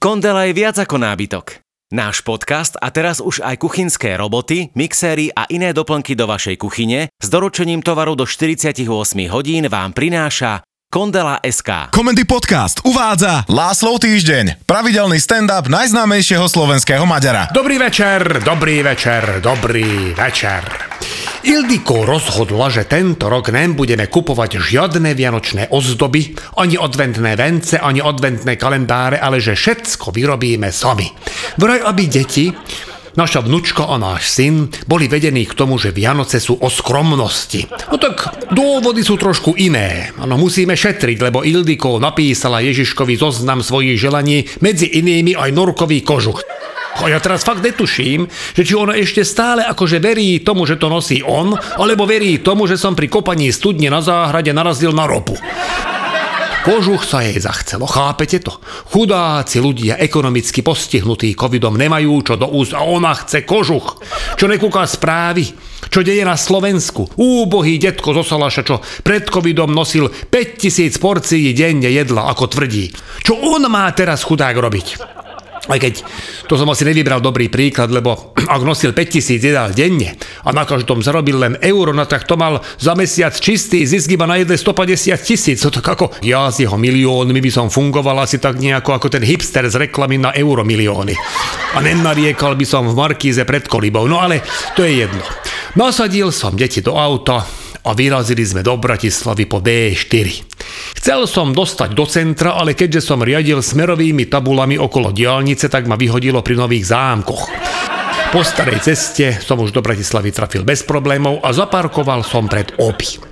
Kondela je viac ako nábytok. Náš podcast a teraz už aj kuchynské roboty, mixéry a iné doplnky do vašej kuchyne s doručením tovaru do 48 hodín vám prináša Kondela SK. Komendy Podcast uvádza Láslov týždeň, pravidelný stand-up najznámejšieho slovenského Maďara. Dobrý večer, dobrý večer, dobrý večer. Ildiko rozhodla, že tento rok nebudeme kupovať žiadne vianočné ozdoby, ani adventné vence, ani adventné kalendáre, ale že všetko vyrobíme sami. Vraj, aby deti Naša vnúčka a náš syn boli vedení k tomu, že Vianoce sú o skromnosti. No tak dôvody sú trošku iné. Ano, musíme šetriť, lebo Ildiko napísala Ježiškovi zoznam svojich želaní, medzi inými aj norkový kožuch. A ja teraz fakt netuším, že či ona ešte stále akože verí tomu, že to nosí on, alebo verí tomu, že som pri kopaní studne na záhrade narazil na ropu. Kožuch sa jej zachcelo, chápete to? Chudáci ľudia, ekonomicky postihnutí covidom, nemajú čo do úst a ona chce kožuch. Čo nekúka správy? Čo deje na Slovensku? Úbohý detko zo Salaša, čo pred covidom nosil 5000 porcií denne jedla, ako tvrdí. Čo on má teraz chudák robiť? Aj keď to som asi nevybral dobrý príklad, lebo ak nosil 5000 jedál denne a na každom zarobil len euro, no tak to mal za mesiac čistý zisk iba na jedle 150 tisíc. No tak ako ja s jeho miliónmi by som fungoval asi tak nejako ako ten hipster z reklamy na euro milióny. A nenariekal by som v Markíze pred kolibou. No ale to je jedno. Nasadil som deti do auta, a vyrazili sme do Bratislavy po D4. Chcel som dostať do centra, ale keďže som riadil smerovými tabulami okolo diálnice, tak ma vyhodilo pri nových zámkoch. Po starej ceste som už do Bratislavy trafil bez problémov a zaparkoval som pred oby.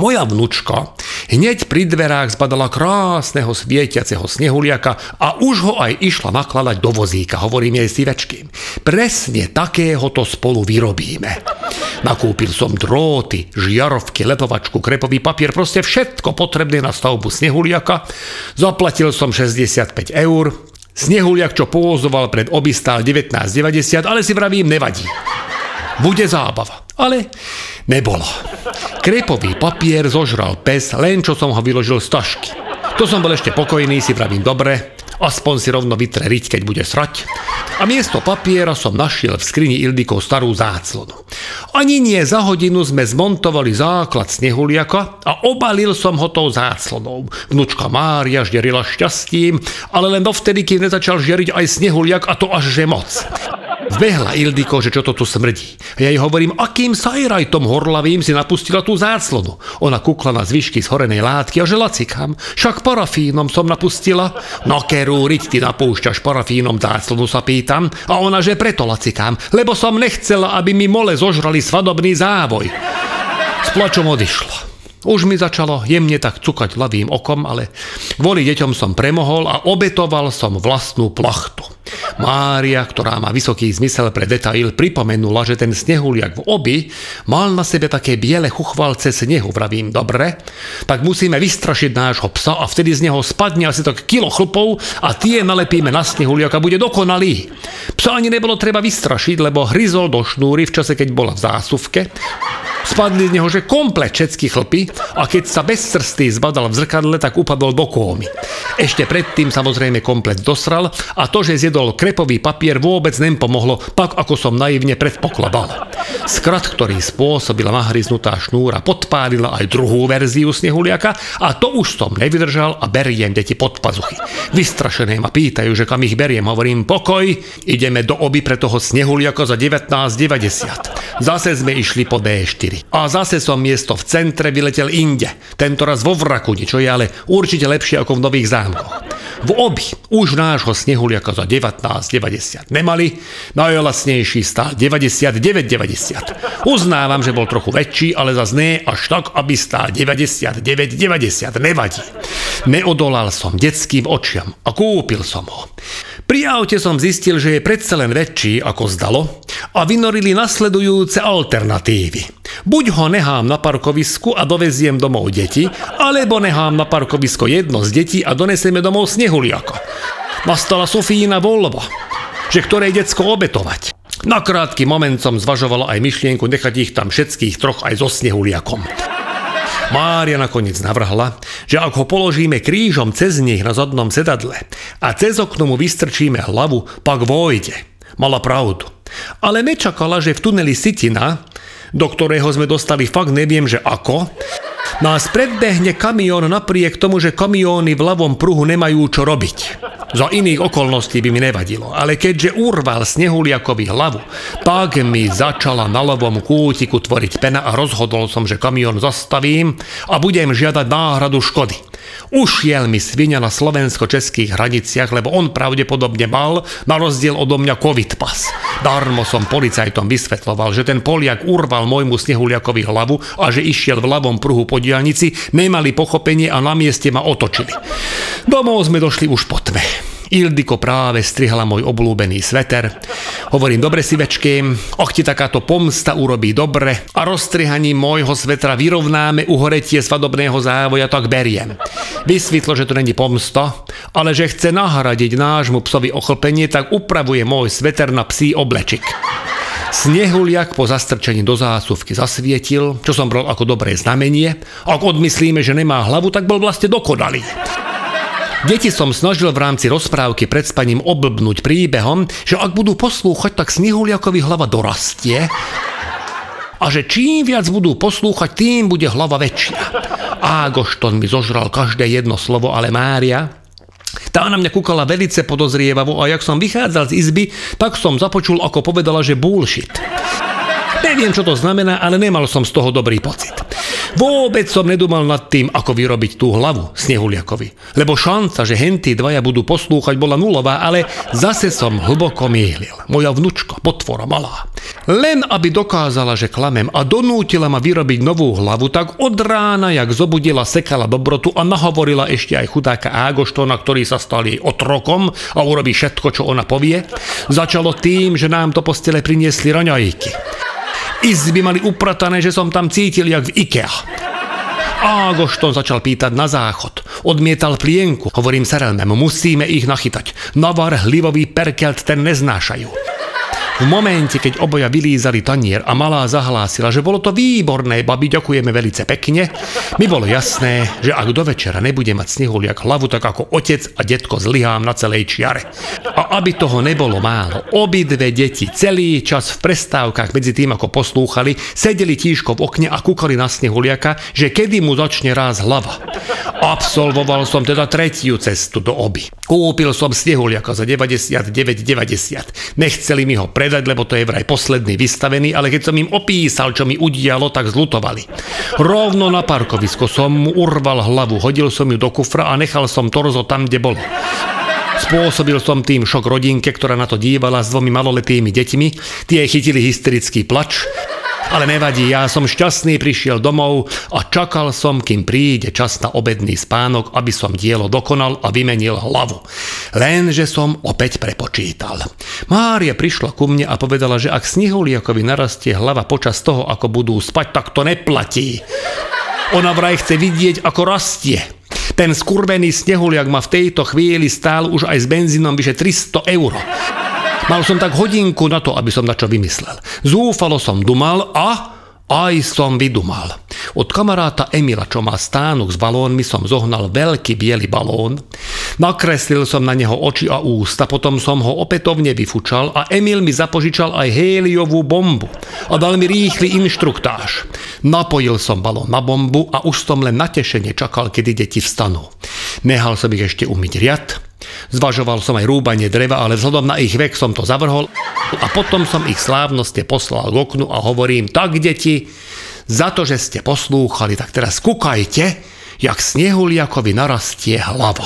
Moja vnúčka hneď pri dverách zbadala krásneho svietiaceho snehuliaka a už ho aj išla nakladať do vozíka, hovorím jej si večkým. Presne takéhoto spolu vyrobíme. Nakúpil som dróty, žiarovky, lepovačku, krepový papier, proste všetko potrebné na stavbu snehuliaka. Zaplatil som 65 eur. Snehuliak, čo povozoval pred oby stál 19,90, ale si vravím, nevadí. Bude zábava. Ale nebolo. Krepový papier zožral pes, len čo som ho vyložil z tašky. To som bol ešte pokojný, si vravím dobre, aspoň si rovno vytre riť, keď bude srať. A miesto papiera som našiel v skrini Ildikov starú záclonu. Ani nie za hodinu sme zmontovali základ snehuliaka a obalil som ho tou záclonou. Vnúčka Mária žderila šťastím, ale len dovtedy, kým nezačal žeriť aj snehuliak a to až že moc. Zbehla Ildiko, že čo to tu smrdí. A ja jej hovorím, akým sajrajtom horlavým si napustila tú záclonu. Ona kukla na zvyšky z horenej látky a že lacikám. Však parafínom som napustila. No keru, riť ty napúšťaš parafínom záclonu, sa pýtam. A ona, že preto lacikám, lebo som nechcela, aby mi mole zožrali svadobný závoj. S plačom odišla. Už mi začalo jemne tak cukať ľavým okom, ale kvôli deťom som premohol a obetoval som vlastnú plachtu. Mária, ktorá má vysoký zmysel pre detail, pripomenula, že ten snehuliak v obi mal na sebe také biele chuchvalce snehu, vravím, dobre, tak musíme vystrašiť nášho psa a vtedy z neho spadne asi tak kilo chlpov a tie nalepíme na snehuliak a bude dokonalý. Psa ani nebolo treba vystrašiť, lebo hryzol do šnúry v čase, keď bola v zásuvke Spadli z neho, že komplet všetky chlpy a keď sa bezsrstý zbadal v zrkadle, tak upadol do kómy. Ešte predtým samozrejme komplet dosral a to, že zjedol krepový papier vôbec nem pomohlo, tak ako som naivne predpokladal. Skrat, ktorý spôsobila nahryznutá šnúra, podpálila aj druhú verziu snehuliaka a to už som nevydržal a beriem deti pod pazuchy. Vystrašené ma pýtajú, že kam ich beriem, hovorím pokoj, ideme do oby pre toho snehuliaka za 19,90. Zase sme išli po D4. A zase som miesto v centre vyletel inde, tento raz vo Vrakuni, čo je ale určite lepšie ako v Nových zámkoch. V obi už nášho snehuliaka za 19,90 nemali, najlasnejší stál 99,90. Uznávam, že bol trochu väčší, ale zase nie až tak, aby stál 99,90. Nevadí. Neodolal som detským očiam a kúpil som ho. Pri aute som zistil, že je predsa len väčší, ako zdalo, a vynorili nasledujúce alternatívy. Buď ho nechám na parkovisku a doveziem domov deti, alebo nechám na parkovisko jedno z detí a donesieme domov snehuliaka. Nastala Sofína voľba, že ktoré decko obetovať. Na krátky moment som zvažovala aj myšlienku nechať ich tam všetkých troch aj so snehuliakom. Mária nakoniec navrhla, že ak ho položíme krížom cez nich na zadnom sedadle a cez okno mu vystrčíme hlavu, pak vojde. Mala pravdu. Ale nečakala, že v tuneli Sitina, do ktorého sme dostali fakt neviem, že ako, nás predbehne kamión napriek tomu, že kamióny v ľavom pruhu nemajú čo robiť. Za iných okolností by mi nevadilo, ale keďže urval Snehuliakovi hlavu, tak mi začala na ľavom kútiku tvoriť pena a rozhodol som, že kamión zastavím a budem žiadať náhradu škody. Ušiel mi svinia na slovensko-českých hraniciach, lebo on pravdepodobne mal, na rozdiel odo mňa, covid pas. Darmo som policajtom vysvetloval, že ten Poliak urval môjmu Snehuliakovi hlavu a že išiel v ľavom pruhu po diálnici, nemali pochopenie a na mieste ma otočili. Domov sme došli už po tme. Ildiko práve strihala môj obľúbený sveter. Hovorím, dobre si večky, och ti takáto pomsta urobí dobre a rozstrihaním môjho svetra vyrovnáme uhoretie svadobného závoja, tak beriem. Vysvetlo, že to není pomsta, ale že chce nahradiť nášmu psovi ochlpenie, tak upravuje môj sveter na psí oblečik. Snehuliak po zastrčení do zásuvky zasvietil, čo som bral ako dobré znamenie. Ak odmyslíme, že nemá hlavu, tak bol vlastne dokonalý. Deti som snažil v rámci rozprávky pred spaním oblbnúť príbehom, že ak budú poslúchať, tak Snehuliakovi hlava dorastie a že čím viac budú poslúchať, tým bude hlava väčšia. Ágošton mi zožral každé jedno slovo, ale Mária, tá na mňa kúkala velice podozrievavo a jak som vychádzal z izby, tak som započul, ako povedala, že bullshit. Neviem, čo to znamená, ale nemal som z toho dobrý pocit. Vôbec som nedúmal nad tým, ako vyrobiť tú hlavu Snehuliakovi. Lebo šanca, že hentí dvaja budú poslúchať, bola nulová, ale zase som hlboko mýlil. Moja vnúčka, potvora malá. Len aby dokázala, že klamem a donútila ma vyrobiť novú hlavu, tak od rána, jak zobudila, sekala dobrotu a nahovorila ešte aj chudáka Ágoštona, ktorý sa stal jej otrokom a urobí všetko, čo ona povie. Začalo tým, že nám to postele priniesli raňajky. Izby mali upratané, že som tam cítil jak v IKEA. Ágošton začal pýtať na záchod. Odmietal plienku. Hovorím Serelmem, musíme ich nachytať. Navar, hlivový perkelt, ten neznášajú. V momente, keď oboja vylízali tanier a malá zahlásila, že bolo to výborné, babi, ďakujeme velice pekne, mi bolo jasné, že ak do večera nebude mať snehuliak hlavu, tak ako otec a detko zlyhám na celej čiare. A aby toho nebolo málo, obidve deti celý čas v prestávkach medzi tým, ako poslúchali, sedeli tížko v okne a kúkali na snehuliaka, že kedy mu začne ráz hlava. Absolvoval som teda tretiu cestu do oby. Kúpil som snehuliaka za 99,90. Nechceli mi ho predať lebo to je vraj posledný vystavený, ale keď som im opísal, čo mi udialo, tak zlutovali. Rovno na parkovisko som mu urval hlavu, hodil som ju do kufra a nechal som torzo tam, kde bolo. Spôsobil som tým šok rodinke, ktorá na to dívala s dvomi maloletými deťmi. Tie chytili hysterický plač. Ale nevadí, ja som šťastný prišiel domov a čakal som, kým príde čas na obedný spánok, aby som dielo dokonal a vymenil hlavu. Lenže som opäť prepočítal. Mária prišla ku mne a povedala, že ak Snihuliakovi narastie hlava počas toho, ako budú spať, tak to neplatí. Ona vraj chce vidieť, ako rastie. Ten skurvený snehuliak ma v tejto chvíli stál už aj s benzínom vyše 300 eur. Mal som tak hodinku na to, aby som na čo vymyslel. Zúfalo som dumal a aj som vydumal. Od kamaráta Emila, čo má stánok s balónmi, som zohnal veľký biely balón. Nakreslil som na neho oči a ústa, potom som ho opätovne vyfučal a Emil mi zapožičal aj héliovú bombu a dal mi rýchly inštruktáž. Napojil som balón na bombu a už som len natešene čakal, kedy deti vstanú. Nehal som ich ešte umyť riad, Zvažoval som aj rúbanie dreva, ale vzhľadom na ich vek som to zavrhol a potom som ich slávnostne poslal k oknu a hovorím, tak deti, za to, že ste poslúchali, tak teraz kúkajte, jak snehuliakovi narastie hlava.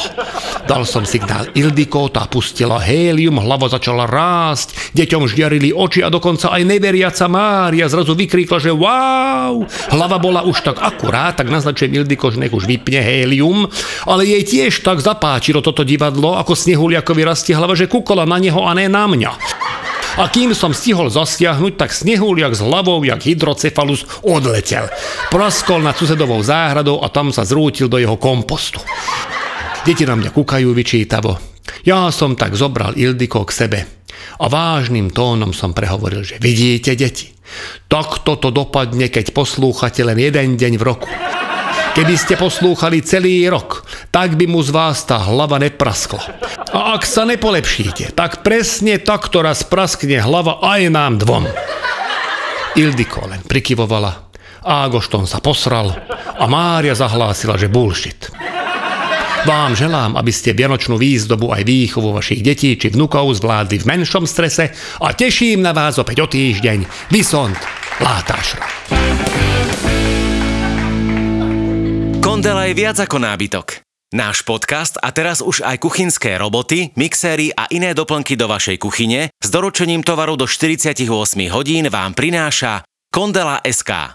Dal som signál Ildiko, tá pustila hélium, hlava začala rásť, deťom žiarili oči a dokonca aj neveriaca Mária zrazu vykríkla, že wow, hlava bola už tak akurát, tak naznačujem Ildiko, že nech už vypne hélium, ale jej tiež tak zapáčilo toto divadlo, ako snehuliakovi rastie hlava, že kúkola na neho a ne na mňa. A kým som stihol zasiahnuť, tak snehuliak s hlavou, jak hydrocefalus, odletel. Praskol nad susedovou záhradou a tam sa zrútil do jeho kompostu. Deti na mňa kúkajú vyčítavo. Ja som tak zobral Ildiko k sebe a vážnym tónom som prehovoril, že vidíte, deti, takto to dopadne, keď poslúchate len jeden deň v roku. Keby ste poslúchali celý rok, tak by mu z vás tá hlava nepraskla. A ak sa nepolepšíte, tak presne takto raz praskne hlava aj nám dvom. Ildiko len prikyvovala, Ágošton sa posral a Mária zahlásila, že bullshit. Vám želám, aby ste vianočnú výzdobu aj výchovu vašich detí či vnukov zvládli v menšom strese a teším na vás opäť o týždeň. Vysont, Látášra. Kondela je viac ako nábytok. Náš podcast a teraz už aj kuchynské roboty, mixéry a iné doplnky do vašej kuchyne s doručením tovaru do 48 hodín vám prináša Kondela SK.